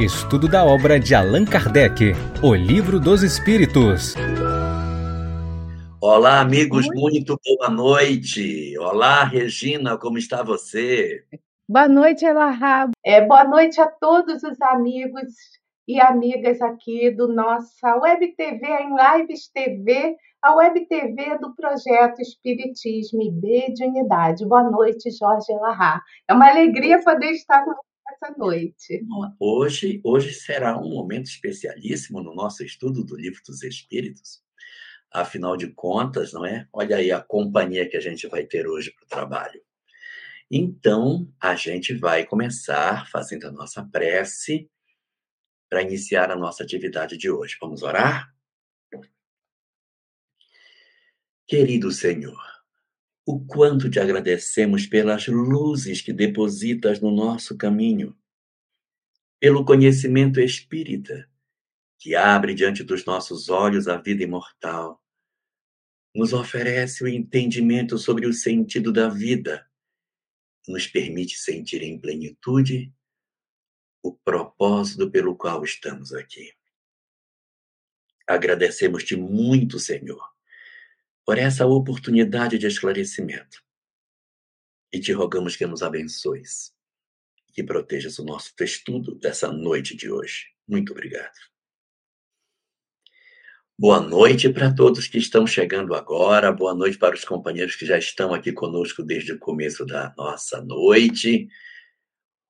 Estudo da obra de Allan Kardec, O Livro dos Espíritos. Olá, amigos, muito boa noite. Olá, Regina, como está você? Boa noite, Elahá. É, boa noite a todos os amigos e amigas aqui do nossa Web TV, em Lives TV, a Web TV do projeto Espiritismo e Mediunidade. Boa noite, Jorge Elahá. É uma alegria poder estar com essa noite. Hoje, hoje será um momento especialíssimo no nosso estudo do Livro dos Espíritos. Afinal de contas, não é? Olha aí a companhia que a gente vai ter hoje para o trabalho. Então, a gente vai começar fazendo a nossa prece para iniciar a nossa atividade de hoje. Vamos orar? Querido Senhor, o quanto te agradecemos pelas luzes que depositas no nosso caminho, pelo conhecimento espírita que abre diante dos nossos olhos a vida imortal, nos oferece o entendimento sobre o sentido da vida, nos permite sentir em plenitude o propósito pelo qual estamos aqui. Agradecemos-te muito, Senhor, por essa oportunidade de esclarecimento. E te rogamos que nos abençoes e que protejas o nosso estudo dessa noite de hoje. Muito obrigado. Boa noite para todos que estão chegando agora, boa noite para os companheiros que já estão aqui conosco desde o começo da nossa noite.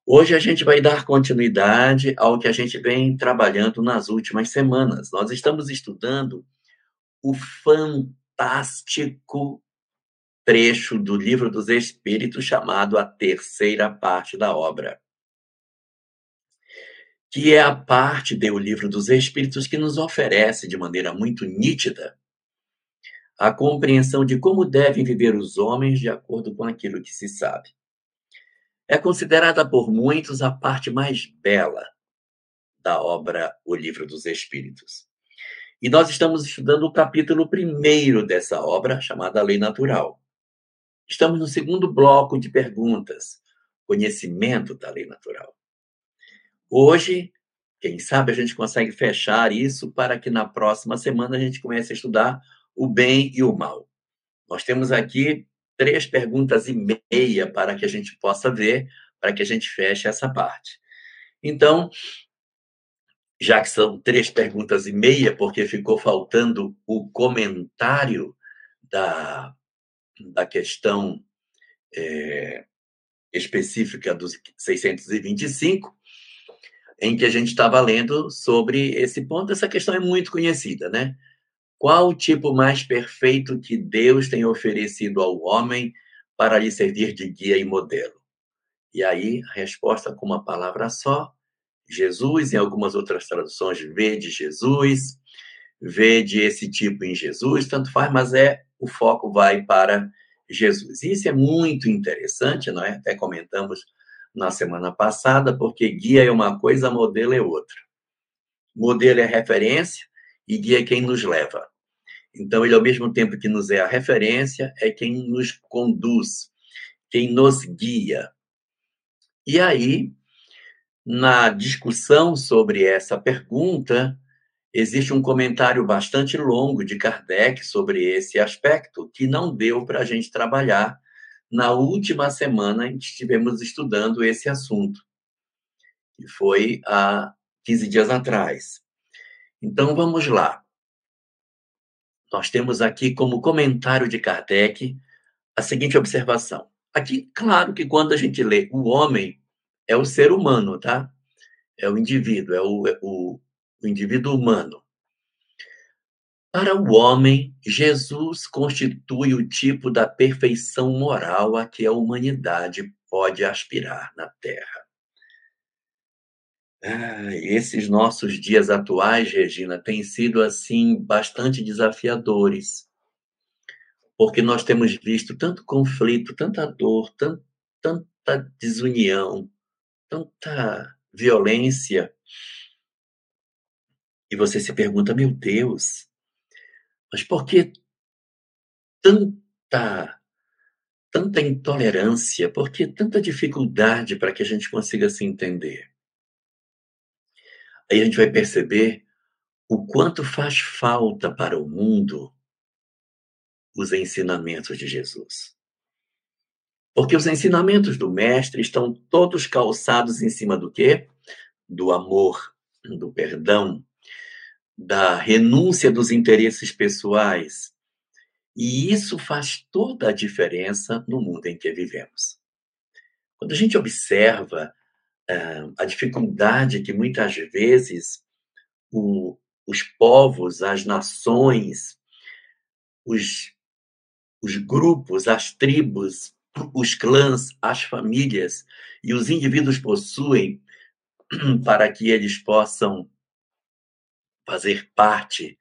Hoje a gente vai dar continuidade ao que a gente vem trabalhando nas últimas semanas. Nós estamos estudando o fantasma fantástico trecho do Livro dos Espíritos chamado A Terceira Parte da Obra, que é a parte do Livro dos Espíritos que nos oferece de maneira muito nítida a compreensão de como devem viver os homens de acordo com aquilo que se sabe. É considerada por muitos a parte mais bela da obra O Livro dos Espíritos. E nós estamos estudando o capítulo primeiro dessa obra, chamada Lei Natural. Estamos no segundo bloco de perguntas, conhecimento da lei natural. Hoje, quem sabe a gente consegue fechar isso para que na próxima semana a gente comece a estudar o bem e o mal. Nós temos aqui três perguntas e meia para que a gente possa ver, para que a gente feche essa parte. Então, já que são três perguntas e meia, porque ficou faltando o comentário da, da questão é, específica dos 625, em que a gente estava lendo sobre esse ponto. Essa questão é muito conhecida, né? Qual o tipo mais perfeito que Deus tem oferecido ao homem para lhe servir de guia e modelo? E aí, a resposta com uma palavra só Jesus, em algumas outras traduções, vede Jesus, vede esse tipo em Jesus, tanto faz, mas é o foco vai para Jesus. Isso é muito interessante, não é? Até comentamos na semana passada, porque guia é uma coisa, modelo é outra. Modelo é referência e guia é quem nos leva. Então, ele, ao mesmo tempo que nos é a referência, é quem nos conduz, quem nos guia. E aí, na discussão sobre essa pergunta, existe um comentário bastante longo de Kardec sobre esse aspecto, que não deu para a gente trabalhar na última semana em que estivemos estudando esse assunto, que foi há 15 dias atrás. Então, vamos lá. Nós temos aqui como comentário de Kardec a seguinte observação. Aqui, claro que quando a gente lê o homem, é o ser humano, tá? É o indivíduo, é o, é o, o indivíduo humano. Para o homem, Jesus constitui o tipo da perfeição moral a que a humanidade pode aspirar na Terra. Ah, esses nossos dias atuais, Regina, têm sido assim bastante desafiadores, porque nós temos visto tanto conflito, tanta dor, tant, tanta desunião, tanta violência. E você se pergunta, meu Deus, mas por que tanta tanta intolerância, por que tanta dificuldade para que a gente consiga se entender? aí a gente vai perceber o quanto faz falta para o mundo os ensinamentos de Jesus. Porque os ensinamentos do mestre estão todos calçados em cima do quê? Do amor, do perdão, da renúncia dos interesses pessoais. E isso faz toda a diferença no mundo em que vivemos. Quando a gente observa uh, a dificuldade que muitas vezes o, os povos, as nações, os, os grupos, as tribos, os clãs, as famílias e os indivíduos possuem para que eles possam fazer parte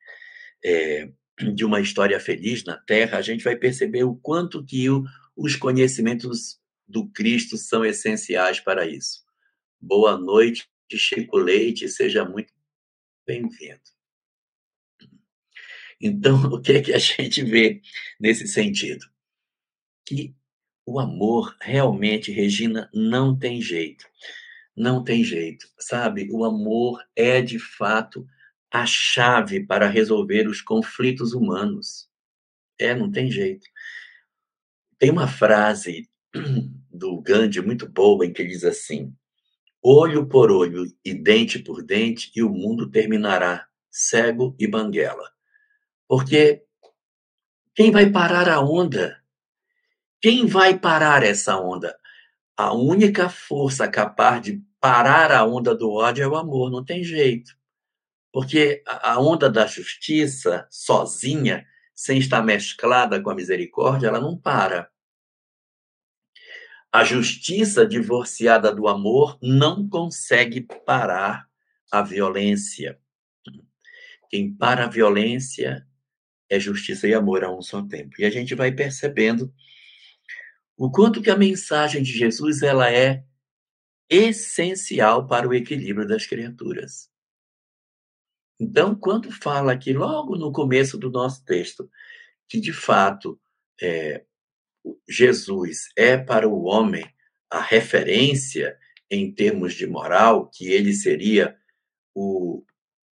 é, de uma história feliz na Terra, a gente vai perceber o quanto que o, os conhecimentos do Cristo são essenciais para isso. Boa noite, Chico Leite, seja muito bem-vindo. Então, o que é que a gente vê nesse sentido? Que o amor realmente, Regina, não tem jeito. Não tem jeito, sabe? O amor é de fato a chave para resolver os conflitos humanos. É, não tem jeito. Tem uma frase do Gandhi muito boa em que diz assim: olho por olho e dente por dente, e o mundo terminará cego e banguela. Porque quem vai parar a onda? Quem vai parar essa onda? A única força capaz de parar a onda do ódio é o amor, não tem jeito. Porque a onda da justiça, sozinha, sem estar mesclada com a misericórdia, ela não para. A justiça divorciada do amor não consegue parar a violência. Quem para a violência é justiça e amor a um só tempo. E a gente vai percebendo o quanto que a mensagem de Jesus ela é essencial para o equilíbrio das criaturas. Então, quando fala aqui, logo no começo do nosso texto, que de fato é, Jesus é para o homem a referência em termos de moral, que ele seria o,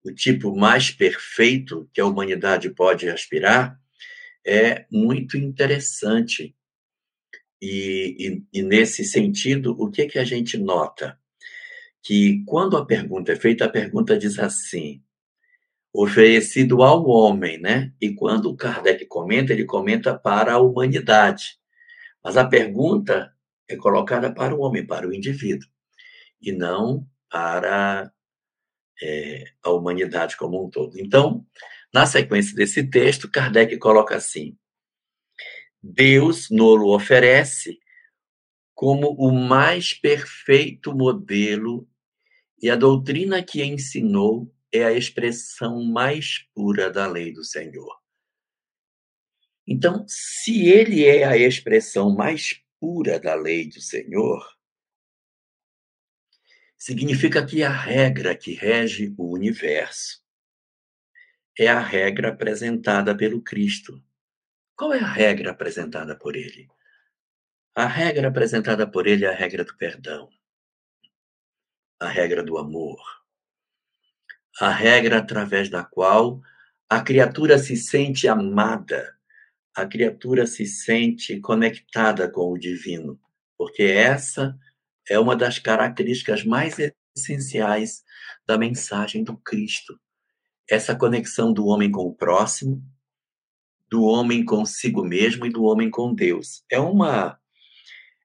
o tipo mais perfeito que a humanidade pode aspirar, é muito interessante. E, e, e, nesse sentido, o que, que a gente nota? Que quando a pergunta é feita, a pergunta diz assim: oferecido ao homem, né? E quando o Kardec comenta, ele comenta para a humanidade. Mas a pergunta é colocada para o homem, para o indivíduo, e não para é, a humanidade como um todo. Então, na sequência desse texto, Kardec coloca assim: Deus nos oferece como o mais perfeito modelo e a doutrina que ensinou é a expressão mais pura da lei do Senhor. Então, se ele é a expressão mais pura da lei do Senhor, significa que a regra que rege o universo é a regra apresentada pelo Cristo. Qual é a regra apresentada por ele? A regra apresentada por ele é a regra do perdão, a regra do amor, a regra através da qual a criatura se sente amada, a criatura se sente conectada com o divino, porque essa é uma das características mais essenciais da mensagem do Cristo. Essa conexão do homem com o próximo, do homem consigo mesmo e do homem com Deus. É uma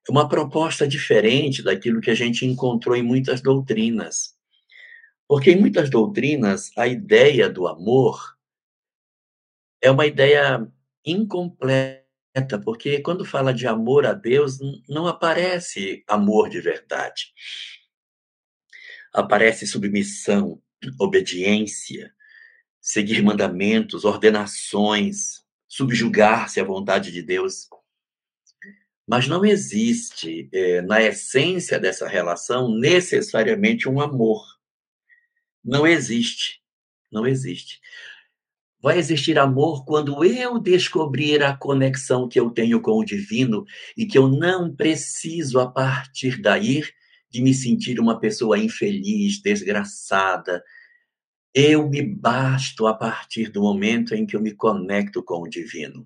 é uma proposta diferente daquilo que a gente encontrou em muitas doutrinas. Porque em muitas doutrinas, a ideia do amor é uma ideia incompleta, porque quando fala de amor a Deus, não aparece amor de verdade. Aparece submissão, obediência, seguir mandamentos, ordenações, subjugar-se à vontade de Deus. Mas não existe, é, na essência dessa relação, necessariamente um amor. Não existe. Não existe. Vai existir amor quando eu descobrir a conexão que eu tenho com o divino e que eu não preciso, a partir daí, de me sentir uma pessoa infeliz, desgraçada. Eu me basto a partir do momento em que eu me conecto com o divino.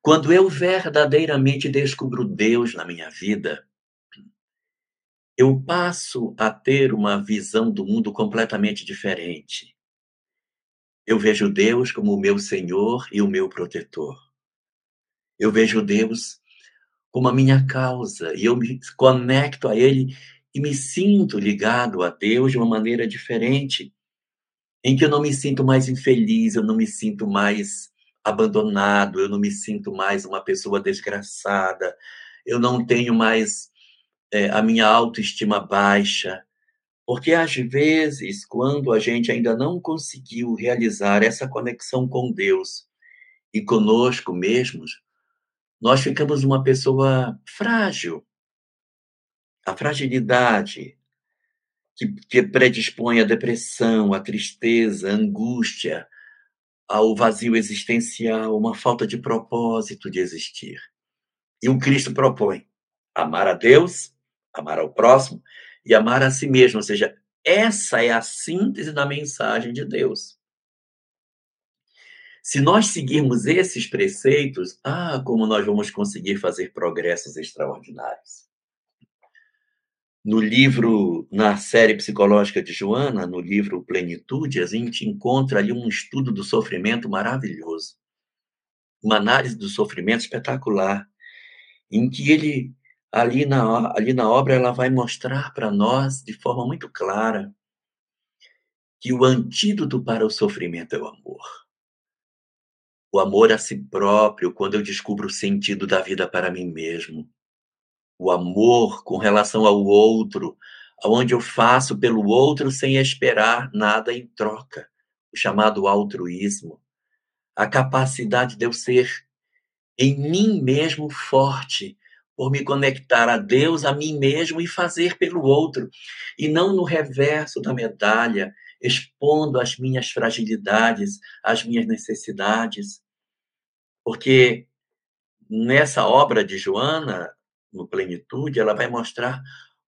Quando eu verdadeiramente descubro Deus na minha vida, eu passo a ter uma visão do mundo completamente diferente. Eu vejo Deus como o meu Senhor e o meu protetor. Eu vejo Deus como a minha causa e eu me conecto a Ele e me sinto ligado a Deus de uma maneira diferente, em que eu não me sinto mais infeliz, eu não me sinto mais abandonado, eu não me sinto mais uma pessoa desgraçada, eu não tenho mais é, a minha autoestima baixa, porque às vezes, quando a gente ainda não conseguiu realizar essa conexão com Deus e conosco mesmos, nós ficamos uma pessoa frágil. A fragilidade que, que predispõe à depressão, à tristeza, à angústia, ao vazio existencial, uma falta de propósito de existir. E o Cristo propõe amar a Deus amar ao próximo e amar a si mesmo. Ou seja, essa é a síntese da mensagem de Deus. Se nós seguirmos esses preceitos, ah, como nós vamos conseguir fazer progressos extraordinários. No livro, na série psicológica de Joana, no livro Plenitude, a gente encontra ali um estudo do sofrimento maravilhoso. Uma análise do sofrimento espetacular, em que ele ali na, ali na obra ela vai mostrar para nós de forma muito clara que o antídoto para o sofrimento é o amor. O amor a si próprio, quando eu descubro o sentido da vida para mim mesmo. O amor com relação ao outro, onde eu faço pelo outro sem esperar nada em troca. O chamado altruísmo. A capacidade de eu ser em mim mesmo forte, por me conectar a Deus, a mim mesmo e fazer pelo outro, e não no reverso da medalha, expondo as minhas fragilidades, as minhas necessidades. Porque nessa obra de Joana, no Plenitude, ela vai mostrar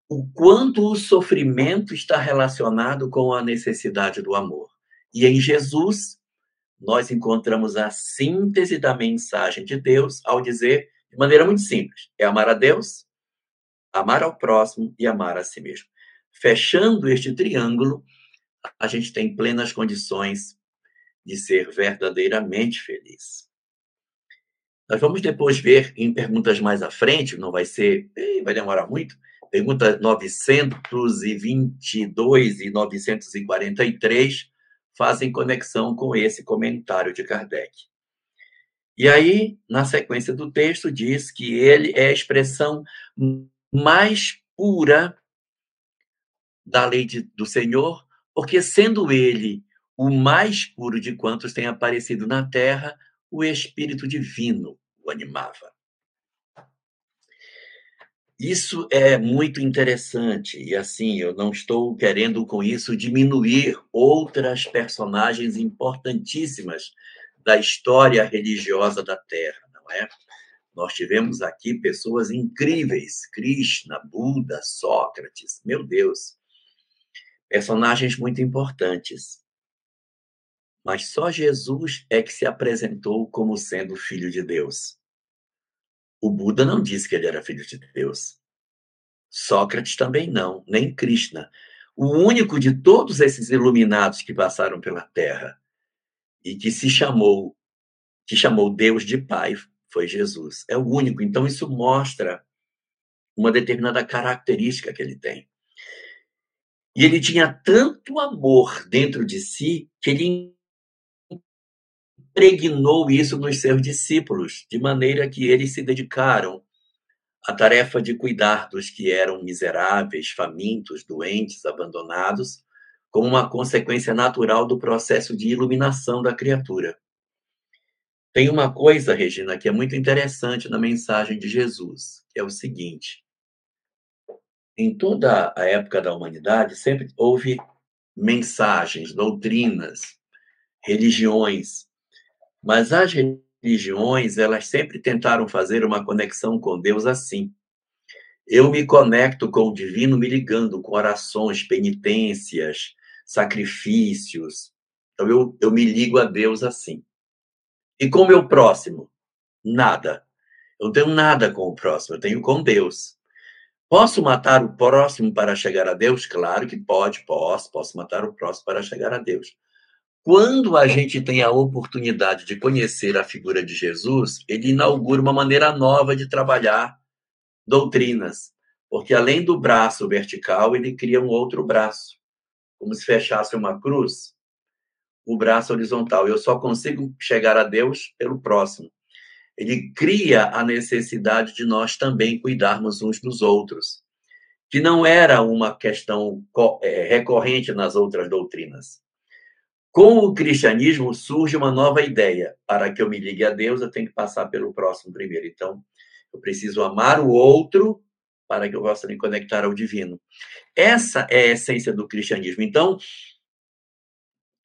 o quanto o sofrimento está relacionado com a necessidade do amor. E em Jesus, nós encontramos a síntese da mensagem de Deus ao dizer de maneira muito simples. É amar a Deus, amar ao próximo e amar a si mesmo. Fechando este triângulo, a gente tem plenas condições de ser verdadeiramente feliz. Nós vamos depois ver em perguntas mais à frente, não vai ser, vai demorar muito, pergunta 922 e 943 fazem conexão com esse comentário de Kardec. E aí, na sequência do texto, diz que ele é a expressão mais pura da lei de, do Senhor, porque sendo ele o mais puro de quantos tem aparecido na terra, o Espírito Divino o animava. Isso é muito interessante, e assim, eu não estou querendo com isso diminuir outras personagens importantíssimas da história religiosa da Terra, não é? Nós tivemos aqui pessoas incríveis, Krishna, Buda, Sócrates, meu Deus, personagens muito importantes. Mas só Jesus é que se apresentou como sendo filho de Deus. O Buda não disse que ele era filho de Deus. Sócrates também não, nem Krishna. O único de todos esses iluminados que passaram pela Terra e que se chamou, que chamou Deus de Pai, foi Jesus. É o único. Então, isso mostra uma determinada característica que ele tem. E ele tinha tanto amor dentro de si que ele impregnou isso nos seus discípulos, de maneira que eles se dedicaram à tarefa de cuidar dos que eram miseráveis, famintos, doentes, abandonados, como uma consequência natural do processo de iluminação da criatura. Tem uma coisa, Regina, que é muito interessante na mensagem de Jesus, que é o seguinte: em toda a época da humanidade, sempre houve mensagens, doutrinas, religiões, mas as religiões, elas sempre tentaram fazer uma conexão com Deus assim. eu me conecto com o divino me ligando com orações, penitências, sacrifícios. Então eu, eu me ligo a Deus assim. E com o meu próximo? Nada. Eu não tenho nada com o próximo, eu tenho com Deus. Posso matar o próximo para chegar a Deus? Claro que pode, posso. Posso matar o próximo para chegar a Deus. Quando a gente tem a oportunidade de conhecer a figura de Jesus, ele inaugura uma maneira nova de trabalhar doutrinas. Porque além do braço vertical, ele cria um outro braço, como se fechasse uma cruz, o braço horizontal. Eu só consigo chegar a Deus pelo próximo ele cria a necessidade de nós também cuidarmos uns dos outros, que não era uma questão é, recorrente nas outras doutrinas. Com o cristianismo surge uma nova ideia. Para que eu me ligue a Deus, eu tenho que passar pelo próximo primeiro. Então, eu preciso amar o outro para que eu possa me conectar ao divino. Essa é a essência do cristianismo. Então,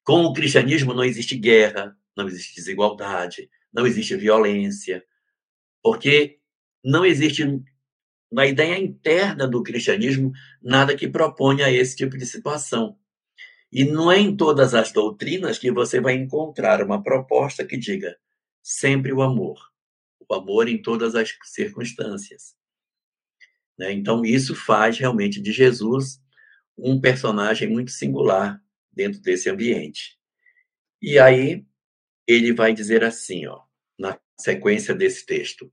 com o cristianismo não existe guerra, não existe desigualdade, não existe violência, porque não existe na ideia interna do cristianismo nada que proponha esse tipo de situação. E não é em todas as doutrinas que você vai encontrar uma proposta que diga sempre o amor. O amor em todas as circunstâncias. Né? Então, isso faz realmente de Jesus um personagem muito singular dentro desse ambiente. E aí, ele vai dizer assim, ó, na sequência desse texto.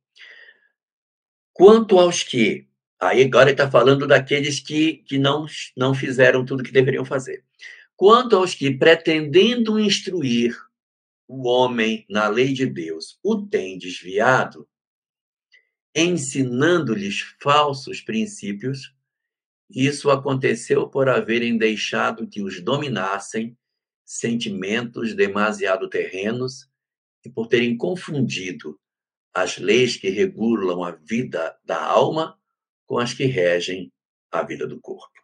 Quanto aos que, aí agora ele está falando daqueles que, que não, não fizeram tudo que deveriam fazer. Quanto aos que, pretendendo instruir o homem na lei de Deus, o têm desviado, ensinando-lhes falsos princípios, isso aconteceu por haverem deixado que os dominassem sentimentos demasiado terrenos e por terem confundido as leis que regulam a vida da alma com as que regem a vida do corpo.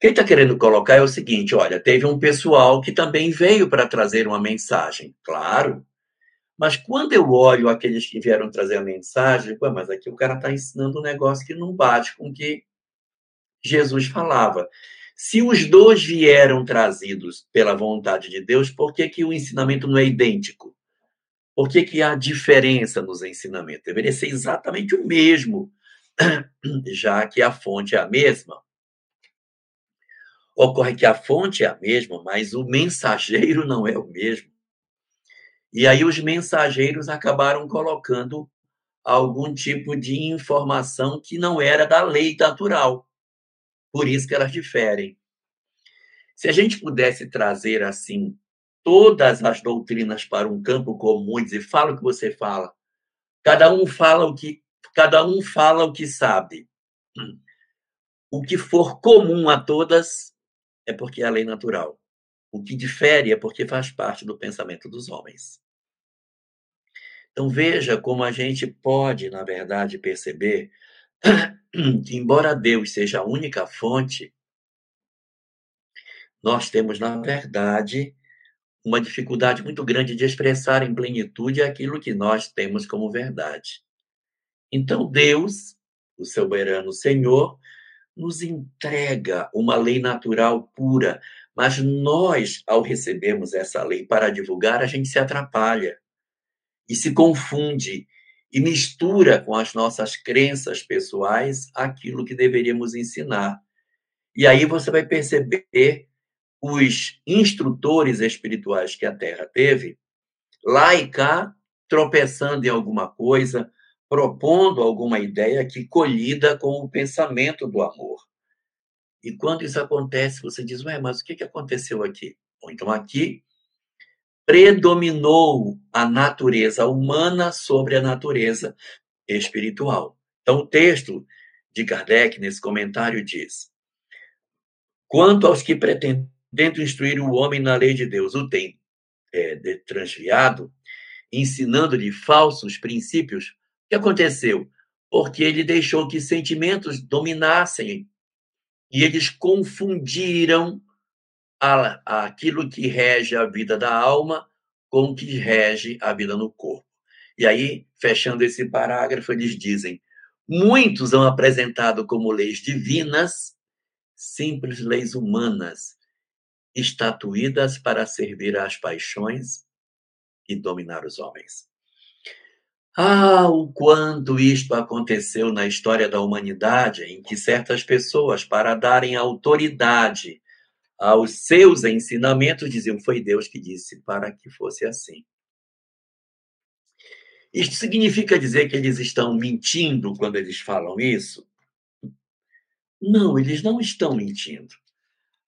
Quem está querendo colocar é o seguinte: olha, teve um pessoal que também veio para trazer uma mensagem, claro, mas quando eu olho aqueles que vieram trazer a mensagem, mas aqui o cara está ensinando um negócio que não bate com o que Jesus falava. Se os dois vieram trazidos pela vontade de Deus, por que, que o ensinamento não é idêntico? Por que, que há diferença nos ensinamentos? Deveria ser exatamente o mesmo, já que a fonte é a mesma. Ocorre que a fonte é a mesma, mas o mensageiro não é o mesmo. E aí os mensageiros acabaram colocando algum tipo de informação que não era da lei natural. Por isso que elas diferem. Se a gente pudesse trazer assim todas as doutrinas para um campo comum e dizer, fala o que você fala. Cada um fala o que cada um fala o que sabe. O que for comum a todas é porque é a lei natural. O que difere é porque faz parte do pensamento dos homens. Então veja como a gente pode, na verdade, perceber que, embora Deus seja a única fonte, nós temos, na verdade, uma dificuldade muito grande de expressar em plenitude aquilo que nós temos como verdade. Então, Deus, o soberano Senhor, nos entrega uma lei natural pura, mas nós, ao recebermos essa lei para divulgar, a gente se atrapalha e se confunde e mistura com as nossas crenças pessoais aquilo que deveríamos ensinar. E aí você vai perceber os instrutores espirituais que a Terra teve, lá e cá, tropeçando em alguma coisa, propondo alguma ideia que colhida com o pensamento do amor. E quando isso acontece, você diz, ué, mas o que aconteceu aqui? Bom, então aqui predominou a natureza humana sobre a natureza espiritual. Então, o texto de Kardec, nesse comentário, diz: Quanto aos que pretendem dentro instruir o homem na lei de Deus, o tem é, transviado, ensinando-lhe falsos princípios, que aconteceu? Porque ele deixou que sentimentos dominassem e eles confundiram a, aquilo que rege a vida da alma com o que rege a vida no corpo. E aí, fechando esse parágrafo, eles dizem: Muitos são apresentado como leis divinas, simples leis humanas, estatuídas para servir às paixões e dominar os homens. Ah, o quanto isto aconteceu na história da humanidade, em que certas pessoas, para darem autoridade aos seus ensinamentos, diziam: Foi Deus que disse para que fosse assim. Isto significa dizer que eles estão mentindo quando eles falam isso? Não, eles não estão mentindo.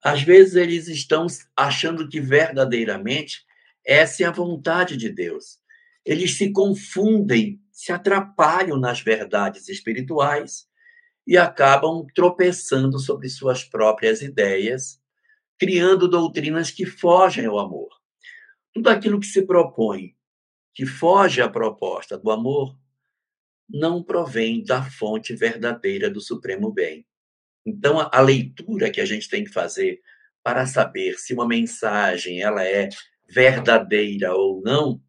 Às vezes eles estão achando que verdadeiramente essa é a vontade de Deus. Eles se confundem, se atrapalham nas verdades espirituais e acabam tropeçando sobre suas próprias ideias, criando doutrinas que fogem ao amor. Tudo aquilo que se propõe, que foge à proposta do amor, não provém da fonte verdadeira do supremo bem. Então, a leitura que a gente tem que fazer para saber se uma mensagem ela é verdadeira ou não,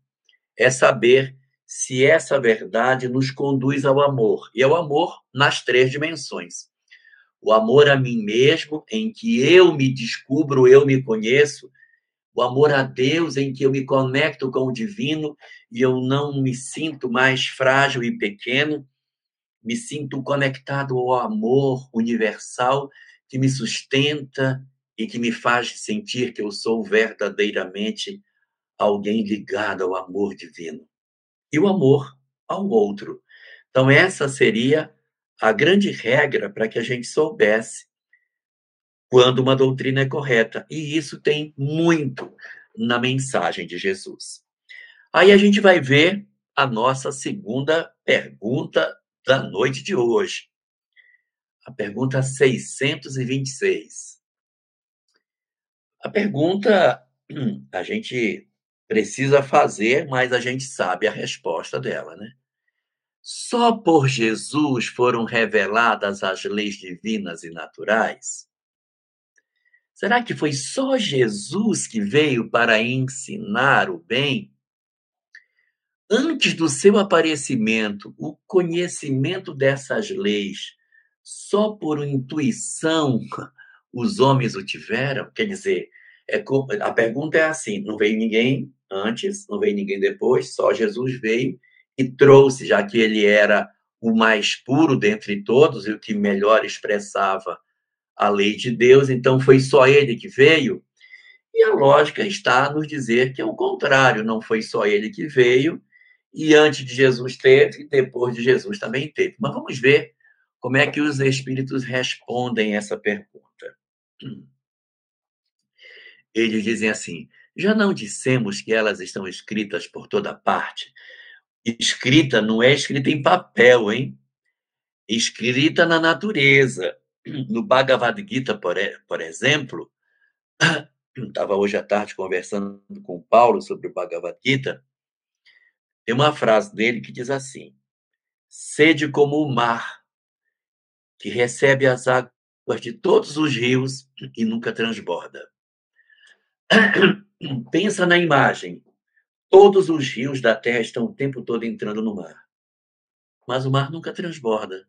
é saber se essa verdade nos conduz ao amor. E ao amor nas três dimensões. O amor a mim mesmo, em que eu me descubro, eu me conheço. O amor a Deus, em que eu me conecto com o divino e eu não me sinto mais frágil e pequeno. Me sinto conectado ao amor universal que me sustenta e que me faz sentir que eu sou verdadeiramente alguém ligado ao amor divino e o amor ao outro. Então, essa seria a grande regra para que a gente soubesse quando uma doutrina é correta. E isso tem muito na mensagem de Jesus. Aí a gente vai ver a nossa segunda pergunta da noite de hoje. A pergunta 626. A pergunta a gente precisa fazer, mas a gente sabe a resposta dela, né? Só por Jesus foram reveladas as leis divinas e naturais? Será que foi só Jesus que veio para ensinar o bem? Antes do seu aparecimento, o conhecimento dessas leis, só por intuição, os homens o tiveram? Quer dizer, é, a pergunta é assim: não veio ninguém antes, não veio ninguém depois, só Jesus veio e trouxe, já que ele era o mais puro dentre todos e o que melhor expressava a lei de Deus, então foi só ele que veio. E a lógica está a nos dizer que é o contrário, não foi só ele que veio, e antes de Jesus teve, depois de Jesus também teve. Mas vamos ver como é que os espíritos respondem essa pergunta. Eles dizem assim: já não dissemos que elas estão escritas por toda parte? Escrita não é escrita em papel, hein? Escrita na natureza. No Bhagavad Gita, por, por exemplo, estava hoje à tarde conversando com o Paulo sobre o Bhagavad Gita, tem uma frase dele que diz assim: sede como o mar, que recebe as águas de todos os rios e nunca transborda. Pensa na imagem. Todos os rios da terra estão o tempo todo entrando no mar. Mas o mar nunca transborda.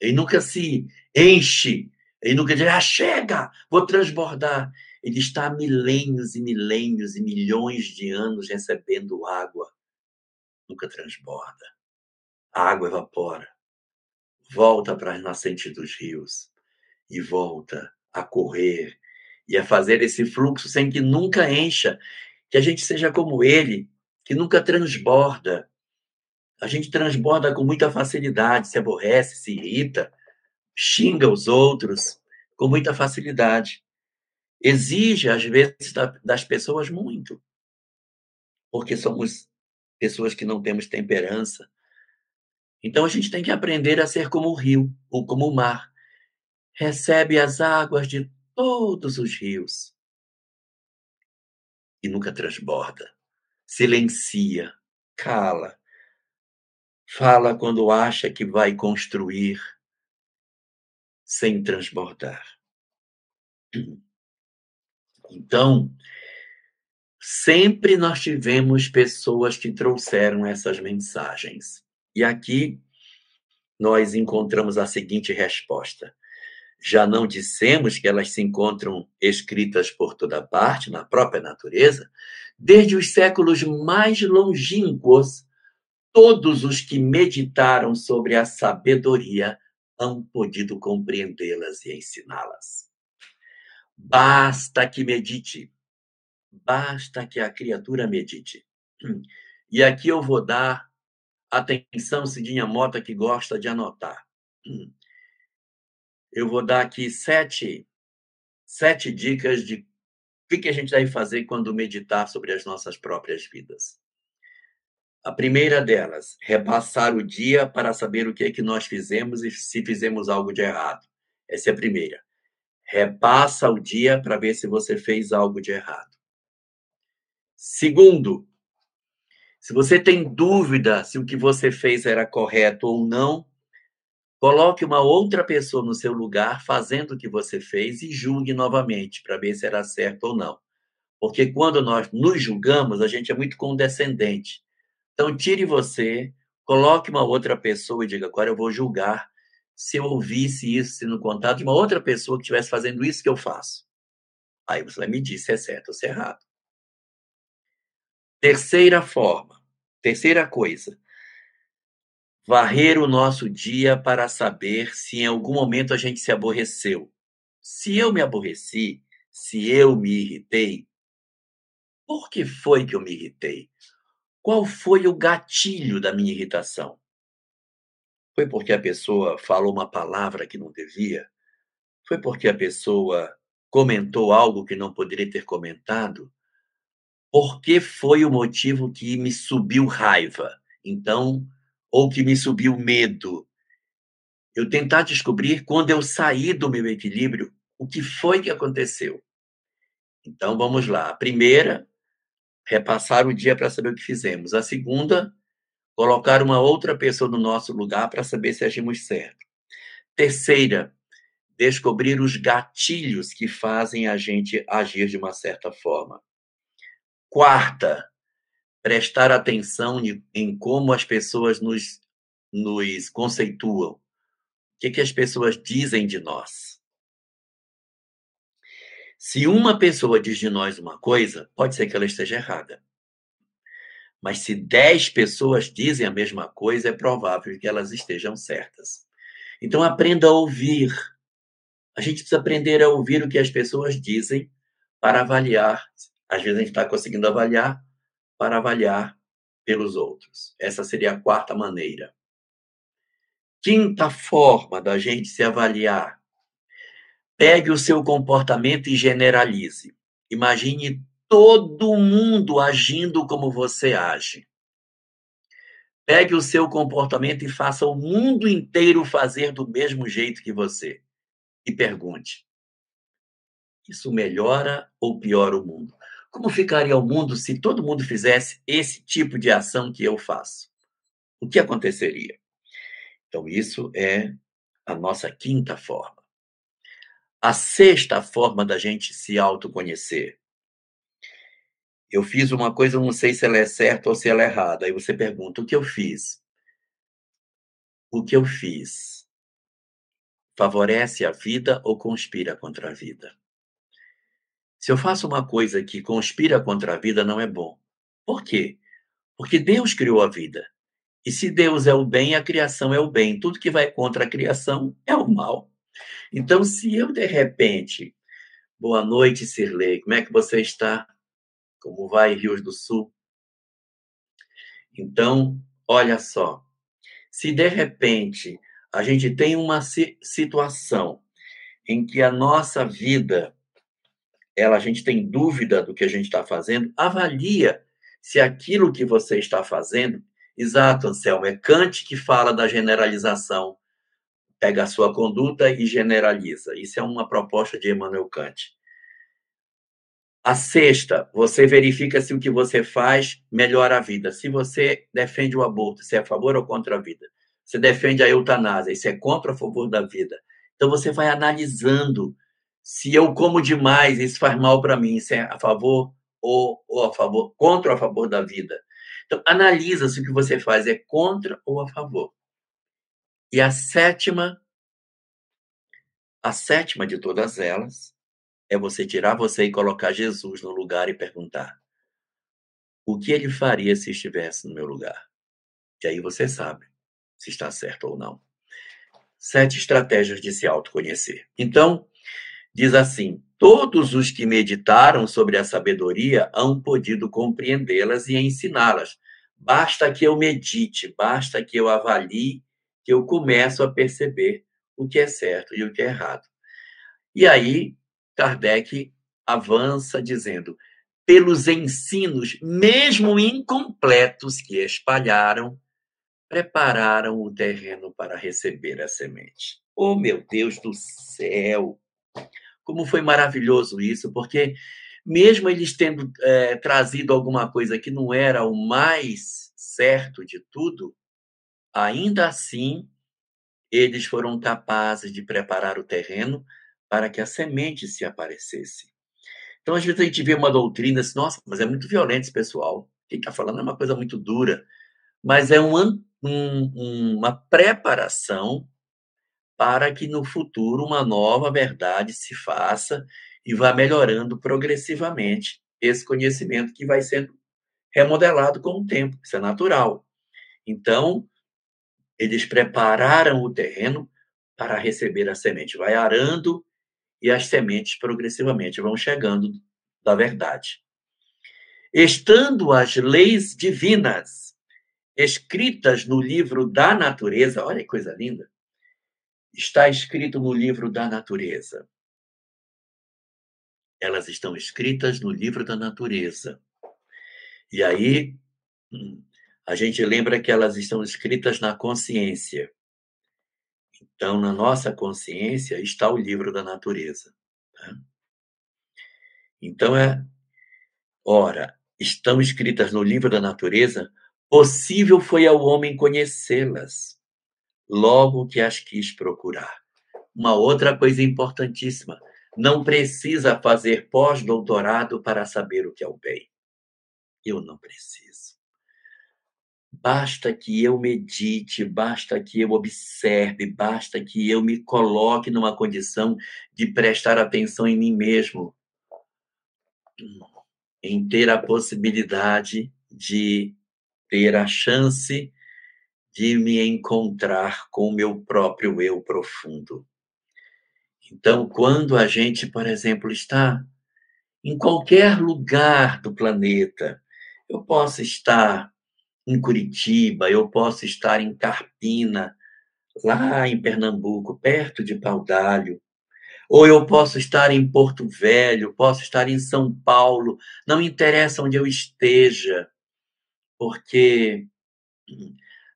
Ele nunca se enche. Ele nunca diz, ah, chega, vou transbordar. Ele está há milênios e milênios e milhões de anos recebendo água. Nunca transborda. A água evapora. Volta para as nascentes dos rios. E volta a correr e a fazer esse fluxo sem que nunca encha, que a gente seja como ele, que nunca transborda. A gente transborda com muita facilidade, se aborrece, se irrita, xinga os outros com muita facilidade. Exige, às vezes, das pessoas muito, porque somos pessoas que não temos temperança. Então a gente tem que aprender a ser como o rio ou como o mar. Recebe as águas de todos os rios e nunca transborda. Silencia, cala, fala quando acha que vai construir sem transbordar. Então, sempre nós tivemos pessoas que trouxeram essas mensagens. E aqui nós encontramos a seguinte resposta: já não dissemos que elas se encontram escritas por toda parte, na própria natureza? Desde os séculos mais longínquos, todos os que meditaram sobre a sabedoria hão podido compreendê-las e ensiná-las. Basta que medite, basta que a criatura medite. E aqui eu vou dar atenção, Cidinha Mota, que gosta de anotar. Eu vou dar aqui sete, sete dicas de o que, que a gente deve fazer quando meditar sobre as nossas próprias vidas. A primeira delas, repassar o dia para saber o que é que nós fizemos e se fizemos algo de errado. Essa é a primeira. Repassa o dia para ver se você fez algo de errado. Segundo, se você tem dúvida se o que você fez era correto ou não, coloque uma outra pessoa no seu lugar fazendo o que você fez e julgue novamente para ver se era certo ou não. Porque quando nós nos julgamos, a gente é muito condescendente. Então, tire você, coloque uma outra pessoa e diga: agora eu vou julgar se eu ouvisse isso sendo contado de uma outra pessoa que estivesse fazendo isso que eu faço. Aí você vai me dizer se é certo ou se é errado. Terceira forma, terceira coisa, varrer o nosso dia para saber se em algum momento a gente se aborreceu. Se eu me aborreci, se eu me irritei, por que foi que eu me irritei? Qual foi o gatilho da minha irritação? Foi porque a pessoa falou uma palavra que não devia? Foi porque a pessoa comentou algo que não poderia ter comentado? Por que foi o motivo que me subiu raiva? Então, ou que me subiu medo? Eu tentar descobrir quando eu saí do meu equilíbrio, o que foi que aconteceu. Então, vamos lá. A primeira, repassar o dia para saber o que fizemos. A segunda, colocar uma outra pessoa no nosso lugar para saber se agimos certo. Terceira, descobrir os gatilhos que fazem a gente agir de uma certa forma. Quarta, prestar atenção em como as pessoas nos, nos conceituam. O que, que as pessoas dizem de nós? Se uma pessoa diz de nós uma coisa, pode ser que ela esteja errada. Mas se dez pessoas dizem a mesma coisa, é provável que elas estejam certas. Então aprenda a ouvir. A gente precisa aprender a ouvir o que as pessoas dizem para avaliar às vezes a gente está conseguindo avaliar para avaliar pelos outros. Essa seria a quarta maneira. Quinta forma da gente se avaliar. Pegue o seu comportamento e generalize. Imagine todo mundo agindo como você age. Pegue o seu comportamento e faça o mundo inteiro fazer do mesmo jeito que você. E pergunte: isso melhora ou piora o mundo? Como ficaria o mundo se todo mundo fizesse esse tipo de ação que eu faço? O que aconteceria? Então, isso é a nossa quinta forma. A sexta forma da gente se autoconhecer. Eu fiz uma coisa, não sei se ela é certa ou se ela é errada. Aí você pergunta: o que eu fiz? O que eu fiz favorece a vida ou conspira contra a vida? Se eu faço uma coisa que conspira contra a vida, não é bom. Por quê? Porque Deus criou a vida. E se Deus é o bem, a criação é o bem. Tudo que vai contra a criação é o mal. Então, se eu, de repente. Boa noite, Sirley. Como é que você está? Como vai, Rios do Sul? Então, olha só. Se de repente a gente tem uma situação em que a nossa vida ela, a gente tem dúvida do que a gente está fazendo, avalia se aquilo que você está fazendo, exato, Anselmo, é Kant que fala da generalização, pega a sua conduta e generaliza. Isso é uma proposta de Emmanuel Kant. A sexta, você verifica se o que você faz melhora a vida. Se você defende o aborto, se é a favor ou contra a vida. Você defende a eutanásia, se é contra ou a favor da vida. Então você vai analisando se eu como demais, isso faz mal para mim, isso é a favor ou, ou a favor, contra ou a favor da vida. Então, analisa se o que você faz é contra ou a favor. E a sétima, a sétima de todas elas, é você tirar você e colocar Jesus no lugar e perguntar: o que ele faria se estivesse no meu lugar? E aí você sabe se está certo ou não. Sete estratégias de se autoconhecer. Então, diz assim: todos os que meditaram sobre a sabedoria hão podido compreendê-las e ensiná-las. Basta que eu medite, basta que eu avalie, que eu começo a perceber o que é certo e o que é errado. E aí, Kardec avança dizendo: pelos ensinos, mesmo incompletos, que espalharam, prepararam o terreno para receber a semente. Oh, meu Deus do céu! Como foi maravilhoso isso, porque mesmo eles tendo é, trazido alguma coisa que não era o mais certo de tudo, ainda assim eles foram capazes de preparar o terreno para que a semente se aparecesse. Então, às vezes a gente vê uma doutrina assim, nossa, mas é muito violento esse pessoal. Quem está falando é uma coisa muito dura. Mas é um, um, uma preparação para que no futuro uma nova verdade se faça e vá melhorando progressivamente esse conhecimento que vai sendo remodelado com o tempo. Isso é natural. Então, eles prepararam o terreno para receber a semente. Vai arando e as sementes progressivamente vão chegando da verdade. Estando as leis divinas escritas no livro da natureza, olha que coisa linda, está escrito no livro da natureza. Elas estão escritas no livro da natureza. E aí, hum, a gente lembra que elas estão escritas na consciência. Então, na nossa consciência está o livro da natureza. Tá? Então, é, ora, estão escritas no livro da natureza, possível foi ao homem conhecê-las, logo que as quis procurar. Uma outra coisa importantíssima: não precisa fazer pós-doutorado para saber o que é o bem. Eu não preciso. Basta que eu medite, basta que eu observe, basta que eu me coloque numa condição de prestar atenção em mim mesmo, em ter a possibilidade de ter a chance de me encontrar com o meu próprio eu profundo. Então, quando a gente, por exemplo, está em qualquer lugar do planeta, eu posso estar em Curitiba, eu posso estar em Carpina, lá em Pernambuco, perto de Paudalho, ou eu posso estar em Porto Velho, posso estar em São Paulo, não interessa onde eu esteja, porque,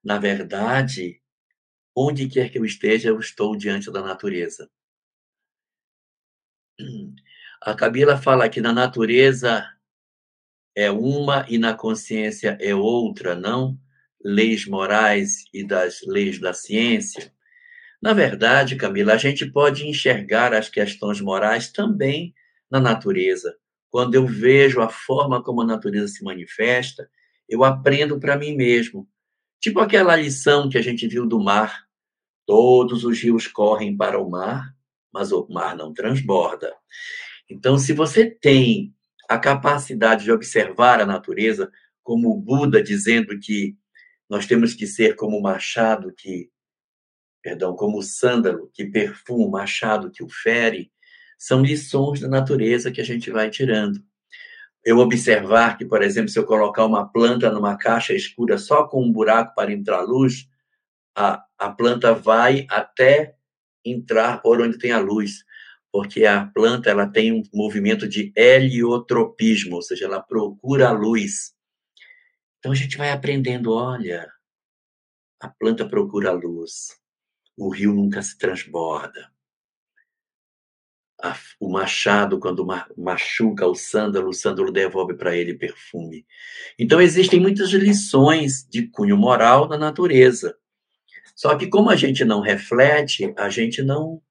na verdade, onde quer que eu esteja, eu estou diante da natureza. A Kabila fala que na natureza é uma e na consciência é outra, não leis morais e das leis da ciência. Na verdade, Camila, a gente pode enxergar as questões morais também na natureza. Quando eu vejo a forma como a natureza se manifesta, eu aprendo para mim mesmo. Tipo aquela lição que a gente viu do mar. Todos os rios correm para o mar, mas o mar não transborda. Então, se você tem a capacidade de observar a natureza, como o Buda dizendo que nós temos que ser como o machado que, perdão, como o sândalo que perfuma, o machado que o fere, são lições da natureza que a gente vai tirando. Eu observar que, por exemplo, se eu colocar uma planta numa caixa escura só com um buraco para entrar luz, a, a planta vai até entrar por onde tem a luz porque a planta ela tem um movimento de heliotropismo, ou seja, ela procura a luz. Então a gente vai aprendendo, olha, a planta procura a luz, o rio nunca se transborda. A, o machado, quando machuca o sândalo, o sândalo devolve para ele perfume. Então existem muitas lições de cunho moral na natureza. Só que como a gente não reflete, a gente não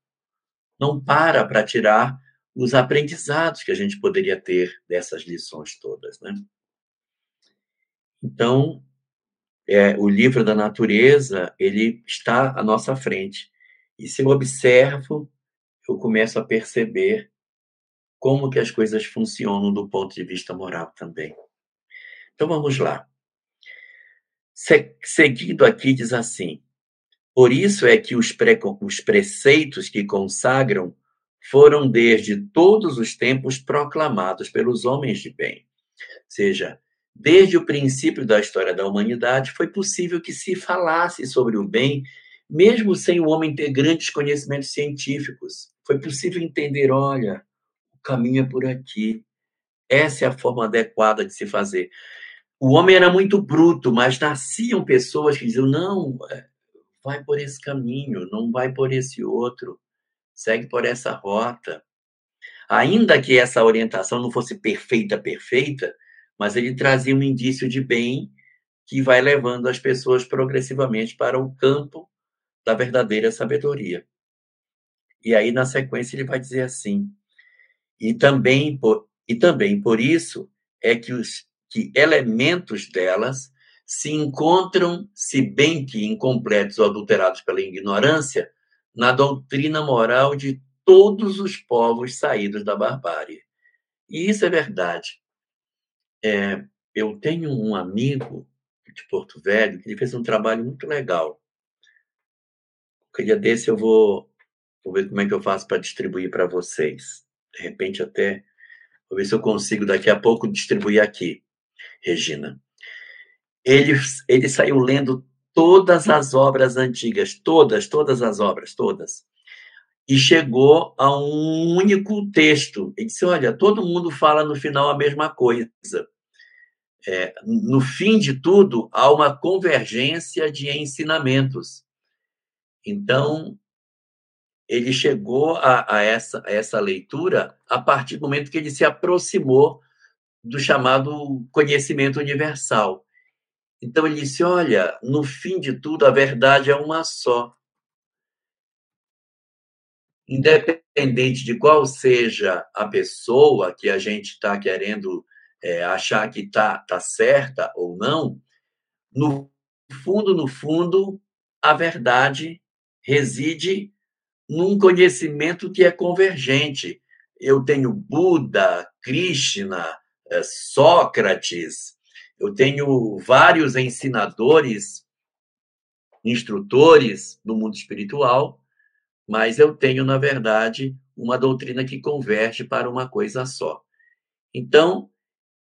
não para para tirar os aprendizados que a gente poderia ter dessas lições todas, né? Então, é, o livro da natureza, ele está à nossa frente. E se eu observo, eu começo a perceber como que as coisas funcionam do ponto de vista moral também. Então vamos lá. Seguindo aqui diz assim: Por isso é que os, pre os preceitos que consagram foram desde todos os tempos proclamados pelos homens de bem. Ou seja, desde o princípio da história da humanidade, foi possível que se falasse sobre o bem, mesmo sem o homem ter grandes conhecimentos científicos. Foi possível entender, olha, o caminho é por aqui. Essa é a forma adequada de se fazer. O homem era muito bruto, mas nasciam pessoas que diziam: não, é, vai por esse caminho, não vai por esse outro segue por essa rota. Ainda que essa orientação não fosse perfeita, perfeita, mas ele trazia um indício de bem que vai levando as pessoas progressivamente para o campo da verdadeira sabedoria. E aí, na sequência, ele vai dizer assim: e também por, e também por isso é que os que elementos delas se encontram, se bem que incompletos ou adulterados pela ignorância, na doutrina moral de todos os povos saídos da barbárie. E isso é verdade. É, eu tenho um amigo de Porto Velho que ele fez um trabalho muito legal. Um dia desse eu vou, vou ver como é que eu faço para distribuir para vocês. De repente até vou ver se eu consigo daqui a pouco distribuir aqui, Regina. Ele, ele saiu lendo todas as obras antigas, todas, todas as obras, todas. E chegou a um único texto. Ele disse: Olha, todo mundo fala no final a mesma coisa. É, no fim de tudo, há uma convergência de ensinamentos. Então, ele chegou a, a, essa, a essa leitura a partir do momento que ele se aproximou do chamado conhecimento universal. Então ele disse: Olha, no fim de tudo, a verdade é uma só. Independente de qual seja a pessoa que a gente está querendo é, achar que está tá certa ou não, no fundo, no fundo, a verdade reside num conhecimento que é convergente. Eu tenho Buda, Krishna, é, Sócrates, eu tenho vários ensinadores, instrutores do mundo espiritual, mas eu tenho, na verdade, uma doutrina que converge para uma coisa só. Então,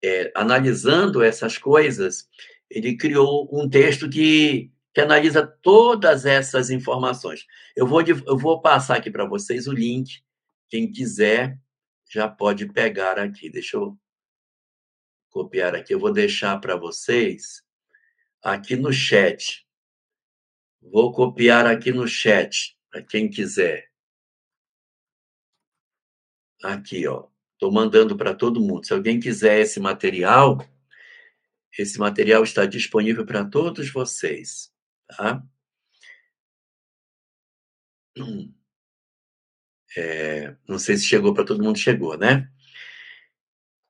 é, analisando essas coisas, ele criou um texto que, que analisa todas essas informações. Eu vou, eu vou passar aqui para vocês o link. Quem quiser já pode pegar aqui. Deixa eu copiar aqui. Eu vou deixar para vocês aqui no chat. Vou copiar aqui no chat, para quem quiser. Aqui, ó. Estou mandando para todo mundo. Se alguém quiser esse material, esse material está disponível para todos vocês, tá? É, não sei se chegou para todo mundo, chegou, né?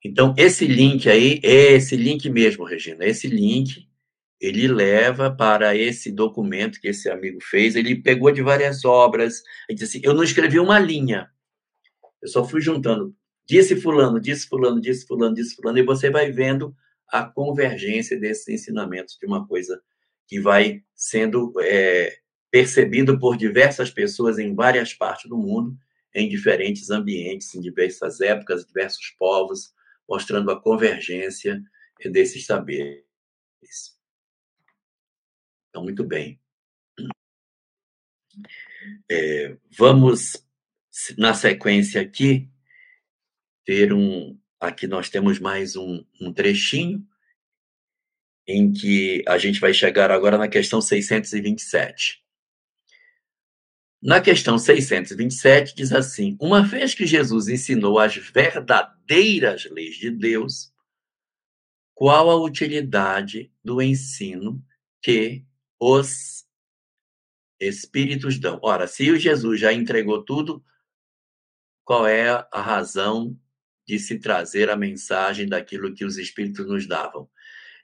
Então, esse link aí, é esse link mesmo, Regina, esse link, ele leva para esse documento que esse amigo fez. Ele pegou de várias obras, ele disse assim: eu não escrevi uma linha, eu só fui juntando. Disse Fulano, disse Fulano, disse Fulano, disse Fulano, e você vai vendo a convergência desses ensinamentos de uma coisa que vai sendo é, percebido por diversas pessoas em várias partes do mundo, em diferentes ambientes, em diversas épocas, diversos povos, mostrando a convergência desses saberes. Então, muito bem. É, vamos, na sequência aqui, ter um. Aqui nós temos mais um, um trechinho em que a gente vai chegar agora na questão 627. Na questão 627 diz assim: Uma vez que Jesus ensinou as verdadeiras leis de Deus, qual a utilidade do ensino que os espíritos dão? Ora, se o Jesus já entregou tudo, qual é a razão de se trazer a mensagem daquilo que os espíritos nos davam?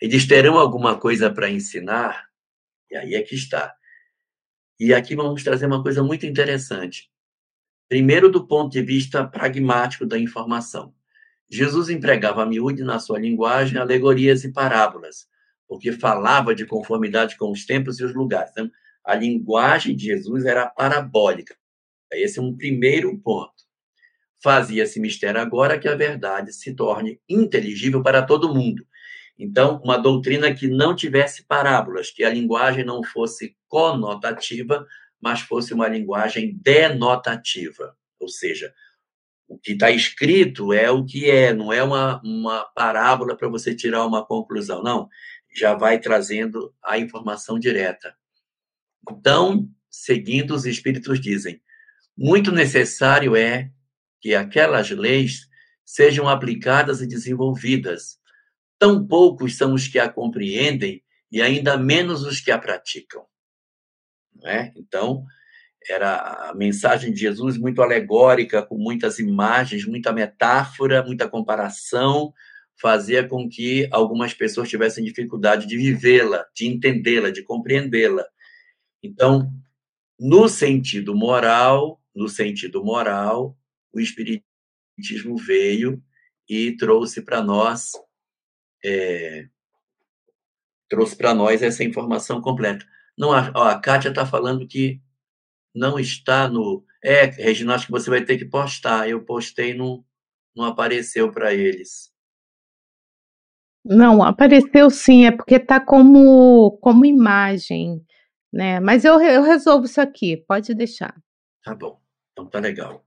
Eles terão alguma coisa para ensinar? E aí é que está. E aqui vamos trazer uma coisa muito interessante. Primeiro, do ponto de vista pragmático da informação. Jesus empregava a miúde na sua linguagem alegorias e parábolas, porque falava de conformidade com os tempos e os lugares. Então, a linguagem de Jesus era parabólica. Esse é um primeiro ponto. Fazia-se mistério agora que a verdade se torne inteligível para todo mundo. Então, uma doutrina que não tivesse parábolas, que a linguagem não fosse conotativa, mas fosse uma linguagem denotativa. Ou seja, o que está escrito é o que é, não é uma, uma parábola para você tirar uma conclusão, não. Já vai trazendo a informação direta. Então, seguindo os Espíritos dizem, muito necessário é que aquelas leis sejam aplicadas e desenvolvidas. Tão poucos são os que a compreendem e ainda menos os que a praticam. É? Então, era a mensagem de Jesus muito alegórica, com muitas imagens, muita metáfora, muita comparação, fazia com que algumas pessoas tivessem dificuldade de vivê-la, de entendê-la, de compreendê-la. Então, no sentido moral, no sentido moral, o Espiritismo veio e trouxe para nós é, trouxe para nós essa informação completa. Não, a, a Kátia está falando que não está no. É, Regina, acho que você vai ter que postar. Eu postei, não, não apareceu para eles. Não, apareceu sim, é porque está como, como imagem, né? Mas eu, eu resolvo isso aqui, pode deixar. Tá bom. Então tá legal.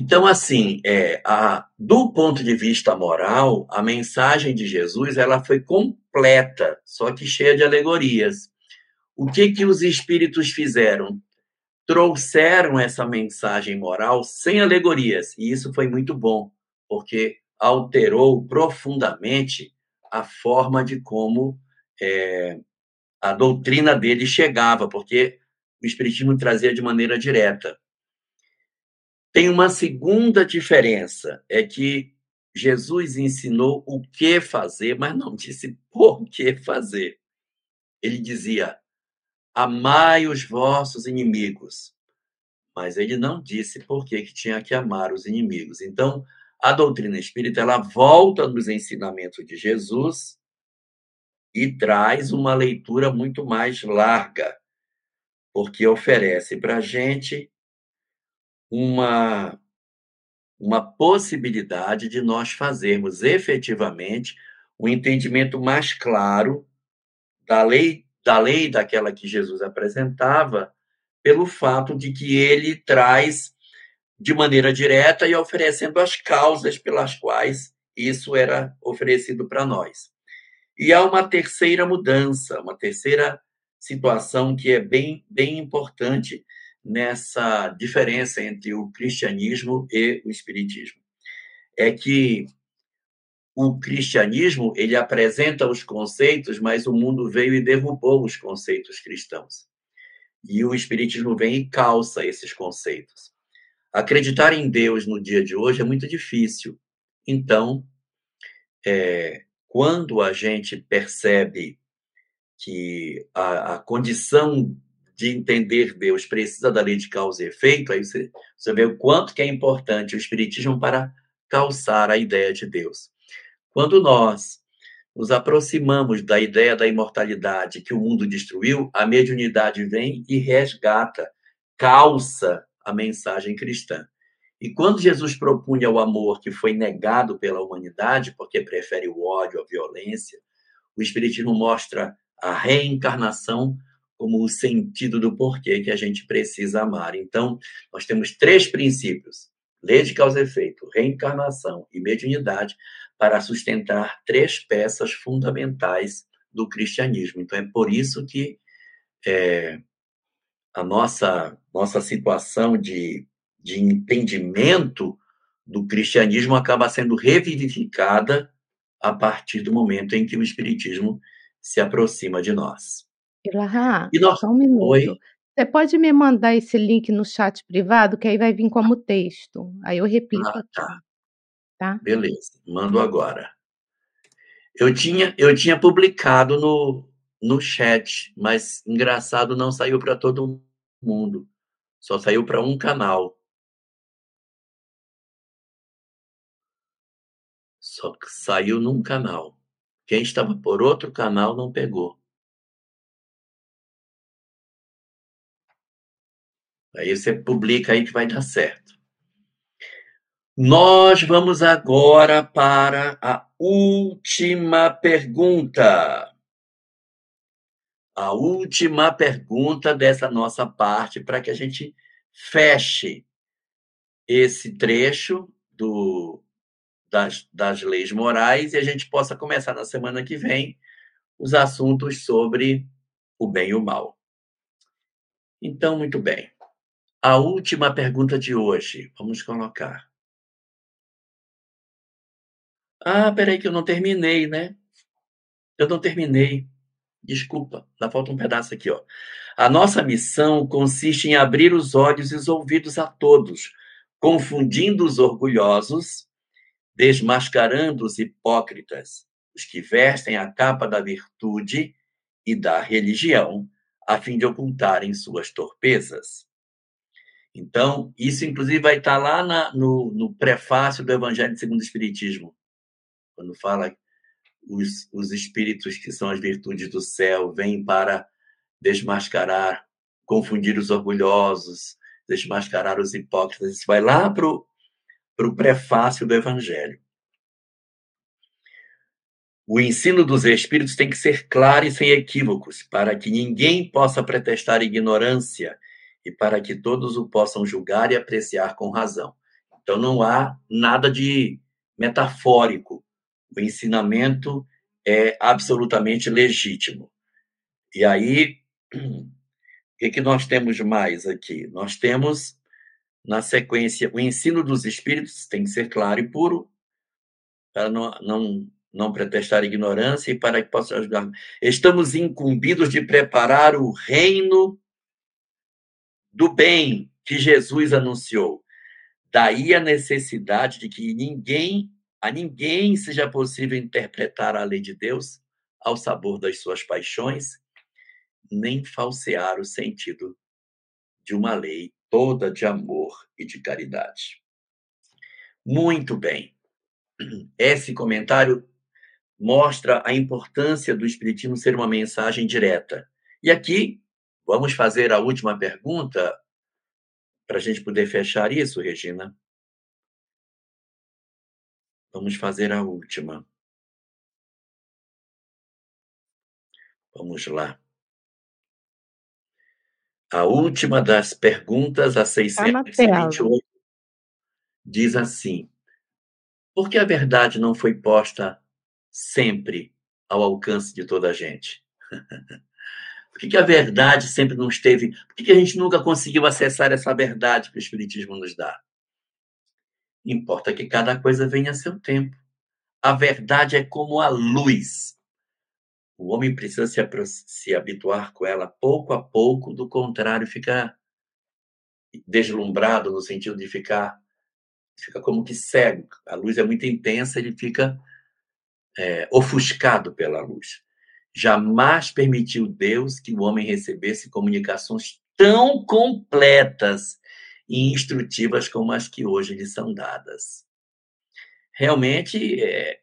Então, assim, é, a, do ponto de vista moral, a mensagem de Jesus ela foi completa, só que cheia de alegorias. O que que os espíritos fizeram? Trouxeram essa mensagem moral sem alegorias, e isso foi muito bom, porque alterou profundamente a forma de como é, a doutrina dele chegava, porque o Espiritismo trazia de maneira direta. Tem uma segunda diferença, é que Jesus ensinou o que fazer, mas não disse por que fazer. Ele dizia: amai os vossos inimigos. Mas ele não disse por que, tinha que amar os inimigos. Então, a doutrina espírita ela volta nos ensinamentos de Jesus e traz uma leitura muito mais larga, porque oferece para a gente uma, uma possibilidade de nós fazermos efetivamente um entendimento mais claro da lei, da lei daquela que Jesus apresentava, pelo fato de que ele traz de maneira direta e oferecendo as causas pelas quais isso era oferecido para nós. E há uma terceira mudança, uma terceira situação que é bem, bem importante nessa diferença entre o cristianismo e o espiritismo. É que o cristianismo, ele apresenta os conceitos, mas o mundo veio e derrubou os conceitos cristãos. E o espiritismo vem e calça esses conceitos. Acreditar em Deus no dia de hoje é muito difícil. Então, é, quando a gente percebe que a, a condição de entender Deus precisa da lei de causa e efeito, aí você, você vê o quanto que é importante o Espiritismo para calçar a ideia de Deus. Quando nós nos aproximamos da ideia da imortalidade que o mundo destruiu, a mediunidade vem e resgata, calça a mensagem cristã. E quando Jesus propunha o amor que foi negado pela humanidade, porque prefere o ódio à violência, o Espiritismo mostra a reencarnação como o sentido do porquê que a gente precisa amar. Então, nós temos três princípios: lei de causa e efeito, reencarnação e mediunidade, para sustentar três peças fundamentais do cristianismo. Então, é por isso que é, a nossa, nossa situação de, de entendimento do cristianismo acaba sendo revivificada a partir do momento em que o Espiritismo se aproxima de nós. Ilahá, e nós... só um minuto. Oi? Você pode me mandar esse link no chat privado, que aí vai vir como texto. Aí eu replico ah, tá. tá. Beleza, mando agora. Eu tinha, eu tinha publicado no, no chat, mas engraçado não saiu para todo mundo. Só saiu para um canal. Só que saiu num canal. Quem estava por outro canal não pegou. Aí você publica aí que vai dar certo. Nós vamos agora para a última pergunta. A última pergunta dessa nossa parte, para que a gente feche esse trecho do, das, das leis morais e a gente possa começar na semana que vem os assuntos sobre o bem e o mal. Então, muito bem. A última pergunta de hoje, vamos colocar. Ah, peraí, que eu não terminei, né? Eu não terminei. Desculpa, dá falta um pedaço aqui, ó. A nossa missão consiste em abrir os olhos e os ouvidos a todos, confundindo os orgulhosos, desmascarando os hipócritas, os que vestem a capa da virtude e da religião, a fim de ocultarem suas torpezas. Então, isso inclusive vai estar lá na, no, no prefácio do Evangelho segundo o Espiritismo, quando fala os, os espíritos que são as virtudes do céu vêm para desmascarar, confundir os orgulhosos, desmascarar os hipócritas. Isso vai lá para o prefácio do Evangelho. O ensino dos Espíritos tem que ser claro e sem equívocos, para que ninguém possa pretestar ignorância e para que todos o possam julgar e apreciar com razão. Então, não há nada de metafórico. O ensinamento é absolutamente legítimo. E aí, o que, que nós temos mais aqui? Nós temos, na sequência, o ensino dos espíritos tem que ser claro e puro, para não, não, não pretestar ignorância e para que possa ajudar. Estamos incumbidos de preparar o reino do bem que Jesus anunciou. Daí a necessidade de que ninguém, a ninguém seja possível interpretar a lei de Deus ao sabor das suas paixões, nem falsear o sentido de uma lei toda de amor e de caridade. Muito bem. Esse comentário mostra a importância do Espiritismo ser uma mensagem direta. E aqui Vamos fazer a última pergunta para a gente poder fechar isso, Regina? Vamos fazer a última. Vamos lá. A última das perguntas, a 628, tá diz assim: Por que a verdade não foi posta sempre ao alcance de toda a gente? Por que, a verdade sempre não esteve? Por que, que a gente nunca conseguiu acessar essa verdade que o Espiritismo nos dá? Importa que cada coisa venha a seu tempo. A verdade é como a luz. O homem precisa se, se habituar com ela pouco a pouco, do contrário, fica deslumbrado no sentido de ficar fica como que cego. A luz é muito intensa, ele fica é, ofuscado pela luz. Jamais permitiu Deus que o homem recebesse comunicações tão completas e instrutivas como as que hoje lhe são dadas. Realmente, é,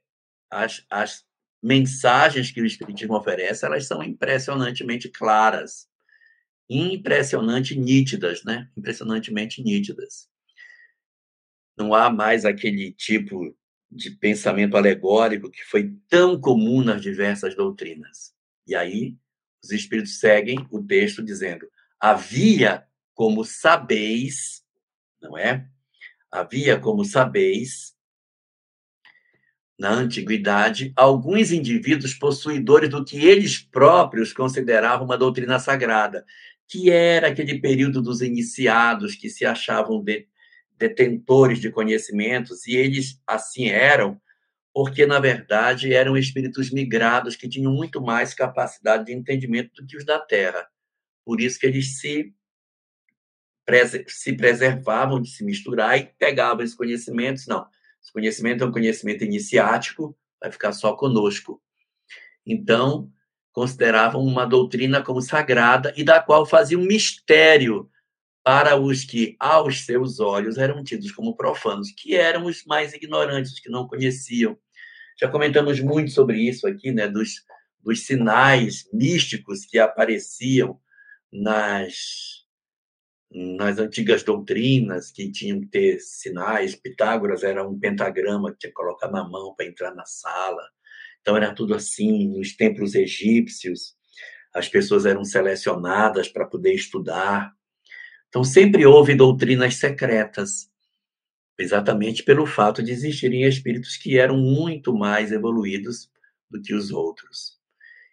as, as mensagens que o Espiritismo oferece, elas são impressionantemente claras, impressionante nítidas, né? Impressionantemente nítidas. Não há mais aquele tipo de pensamento alegórico que foi tão comum nas diversas doutrinas. E aí, os espíritos seguem o texto dizendo: havia como sabeis, não é? Havia como sabeis, na antiguidade, alguns indivíduos possuidores do que eles próprios consideravam uma doutrina sagrada, que era aquele período dos iniciados que se achavam de, detentores de conhecimentos, e eles assim eram, porque, na verdade, eram espíritos migrados que tinham muito mais capacidade de entendimento do que os da Terra. Por isso que eles se, se preservavam de se misturar e pegavam esses conhecimentos. Não, esse conhecimento é um conhecimento iniciático, vai ficar só conosco. Então, consideravam uma doutrina como sagrada e da qual faziam mistério para os que, aos seus olhos, eram tidos como profanos, que eram os mais ignorantes, os que não conheciam. Já comentamos muito sobre isso aqui, né, dos, dos sinais místicos que apareciam nas nas antigas doutrinas que tinham que ter sinais, Pitágoras era um pentagrama que tinha que colocar na mão para entrar na sala. Então era tudo assim, nos templos egípcios, as pessoas eram selecionadas para poder estudar. Então sempre houve doutrinas secretas, exatamente pelo fato de existirem espíritos que eram muito mais evoluídos do que os outros.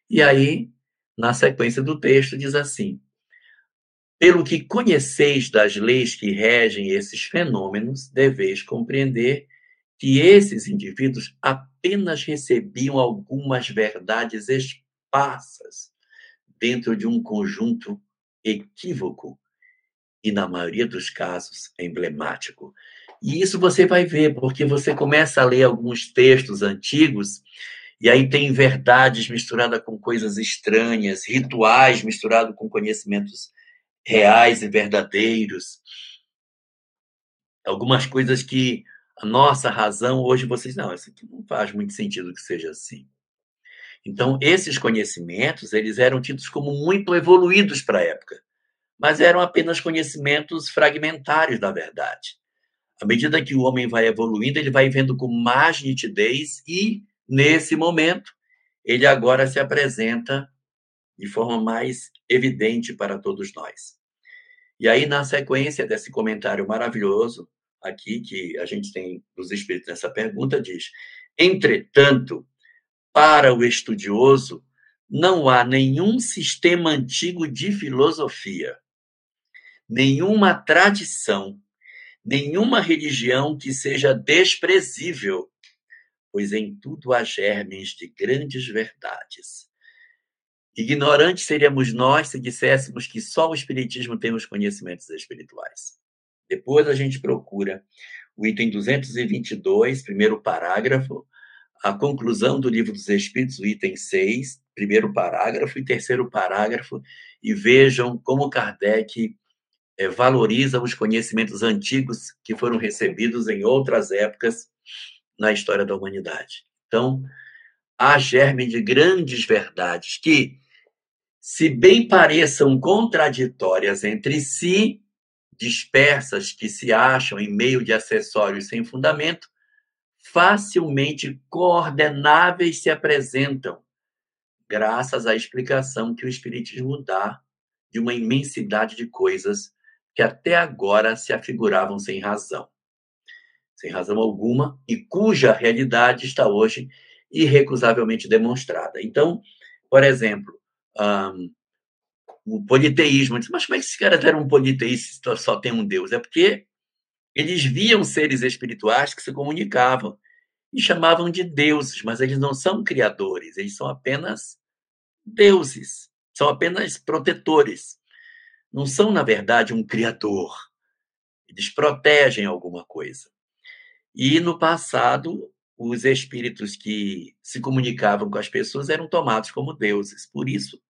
E aí, na sequência do texto, diz assim: pelo que conheceis das leis que regem esses fenômenos, deveis compreender que esses indivíduos apenas recebiam algumas verdades esparsas dentro de um conjunto equívoco e, na maioria dos casos, emblemático. E isso você vai ver, porque você começa a ler alguns textos antigos e aí tem verdades misturadas com coisas estranhas, rituais misturados com conhecimentos reais e verdadeiros. Algumas coisas que a nossa razão, hoje vocês, não, isso aqui não faz muito sentido que seja assim. Então, esses conhecimentos, eles eram tidos como muito evoluídos para a época, mas eram apenas conhecimentos fragmentários da verdade. À medida que o homem vai evoluindo, ele vai vendo com mais nitidez e, nesse momento, ele agora se apresenta de forma mais evidente para todos nós. E aí, na sequência desse comentário maravilhoso, aqui, que a gente tem dos Espíritos nessa pergunta, diz: Entretanto, para o estudioso, não há nenhum sistema antigo de filosofia, nenhuma tradição, nenhuma religião que seja desprezível, pois em tudo há germes de grandes verdades Ignorantes seríamos nós se disséssemos que só o Espiritismo tem os conhecimentos espirituais. Depois a gente procura o item 222, primeiro parágrafo, a conclusão do Livro dos Espíritos, o item 6, primeiro parágrafo e terceiro parágrafo, e vejam como Kardec é, valoriza os conhecimentos antigos que foram recebidos em outras épocas na história da humanidade. Então, há germe de grandes verdades que se bem pareçam contraditórias entre si, dispersas que se acham em meio de acessórios sem fundamento, facilmente coordenáveis se apresentam, graças à explicação que o Espiritismo dá de uma imensidade de coisas que até agora se afiguravam sem razão. Sem razão alguma, e cuja realidade está hoje irrecusavelmente demonstrada. Então, por exemplo, um, o politeísmo. Mas como é que esses caras eram um politeísta só tem um Deus? É porque eles viam seres espirituais que se comunicavam e chamavam de deuses, mas eles não são criadores, eles são apenas deuses, são apenas protetores. Não são, na verdade, um criador. Eles protegem alguma coisa. E no passado, os espíritos que se comunicavam com as pessoas eram tomados como deuses. Por isso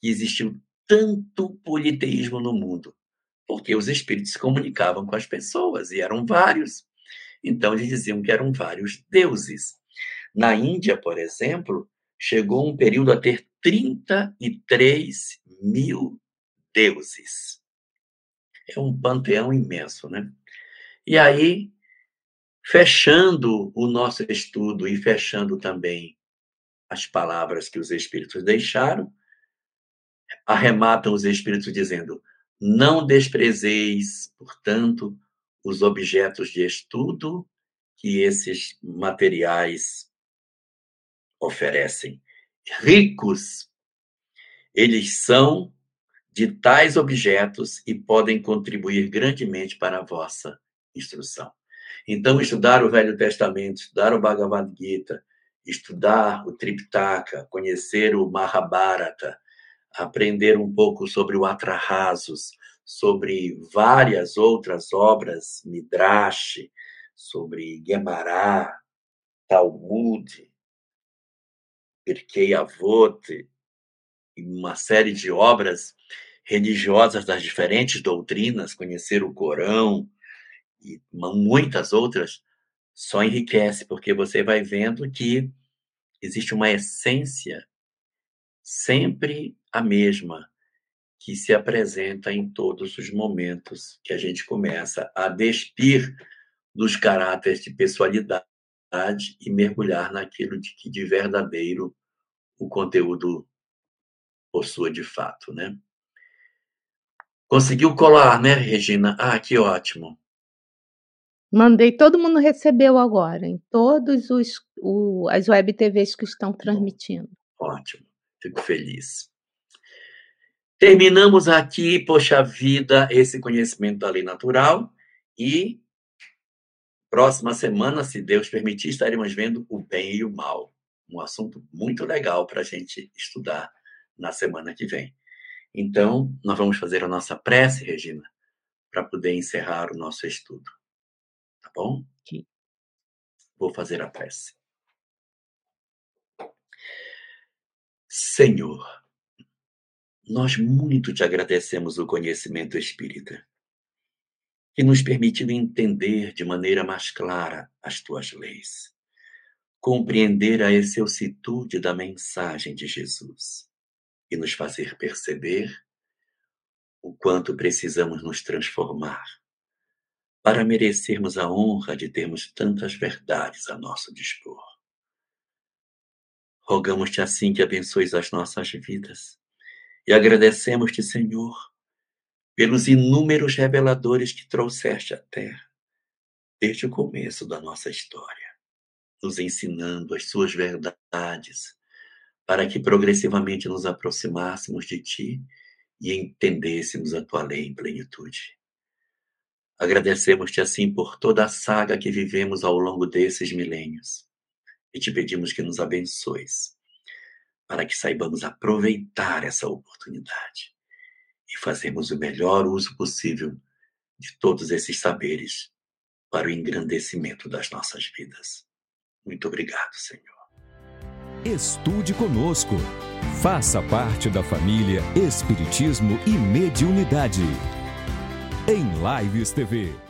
que existiu tanto politeísmo no mundo, porque os espíritos se comunicavam com as pessoas e eram vários. Então eles diziam que eram vários deuses. Na Índia, por exemplo, chegou um período a ter 33 mil deuses. É um panteão imenso, né? E aí fechando o nosso estudo e fechando também as palavras que os espíritos deixaram, arrematam os espíritos dizendo: Não desprezeis, portanto, os objetos de estudo que esses materiais oferecem. Ricos, eles são de tais objetos e podem contribuir grandemente para a vossa instrução. Então, estudar o Velho Testamento, estudar o Bhagavad Gita, estudar o Triptaka, conhecer o Mahabharata, aprender um pouco sobre o Atrahasos, sobre várias outras obras, Midrash, sobre Gemara, Talmud, Pirkei Avot, e uma série de obras religiosas das diferentes doutrinas, conhecer o Corão e muitas outras, só enriquece, porque você vai vendo que existe uma essência sempre a mesma, que se apresenta em todos os momentos que a gente começa a despir dos caráteres de pessoalidade e mergulhar naquilo de que de verdadeiro o conteúdo possua de fato, né? Conseguiu colar, né, Regina? Ah, que ótimo. Mandei, todo mundo recebeu agora, em todos os o, as web TVs que estão transmitindo. Ótimo, fico feliz. Terminamos aqui, poxa vida, esse conhecimento da lei natural e próxima semana, se Deus permitir, estaremos vendo o bem e o mal. Um assunto muito legal para a gente estudar na semana que vem. Então, nós vamos fazer a nossa prece, Regina, para poder encerrar o nosso estudo. Tá bom? Sim. Vou fazer a prece. Senhor, nós muito te agradecemos o conhecimento espírita, que nos permitiu entender de maneira mais clara as tuas leis, compreender a excelsitude da mensagem de Jesus e nos fazer perceber o quanto precisamos nos transformar para merecermos a honra de termos tantas verdades a nosso dispor. Rogamos-te assim que abençoes as nossas vidas e agradecemos-te, Senhor, pelos inúmeros reveladores que trouxeste à Terra desde o começo da nossa história, nos ensinando as suas verdades para que progressivamente nos aproximássemos de Ti e entendêssemos a Tua lei em plenitude. Agradecemos-te assim por toda a saga que vivemos ao longo desses milênios e te pedimos que nos abençoes para que saibamos aproveitar essa oportunidade e fazermos o melhor uso possível de todos esses saberes para o engrandecimento das nossas vidas. Muito obrigado, Senhor. Estude conosco. Faça parte da família Espiritismo e Mediunidade. Em Lives TV.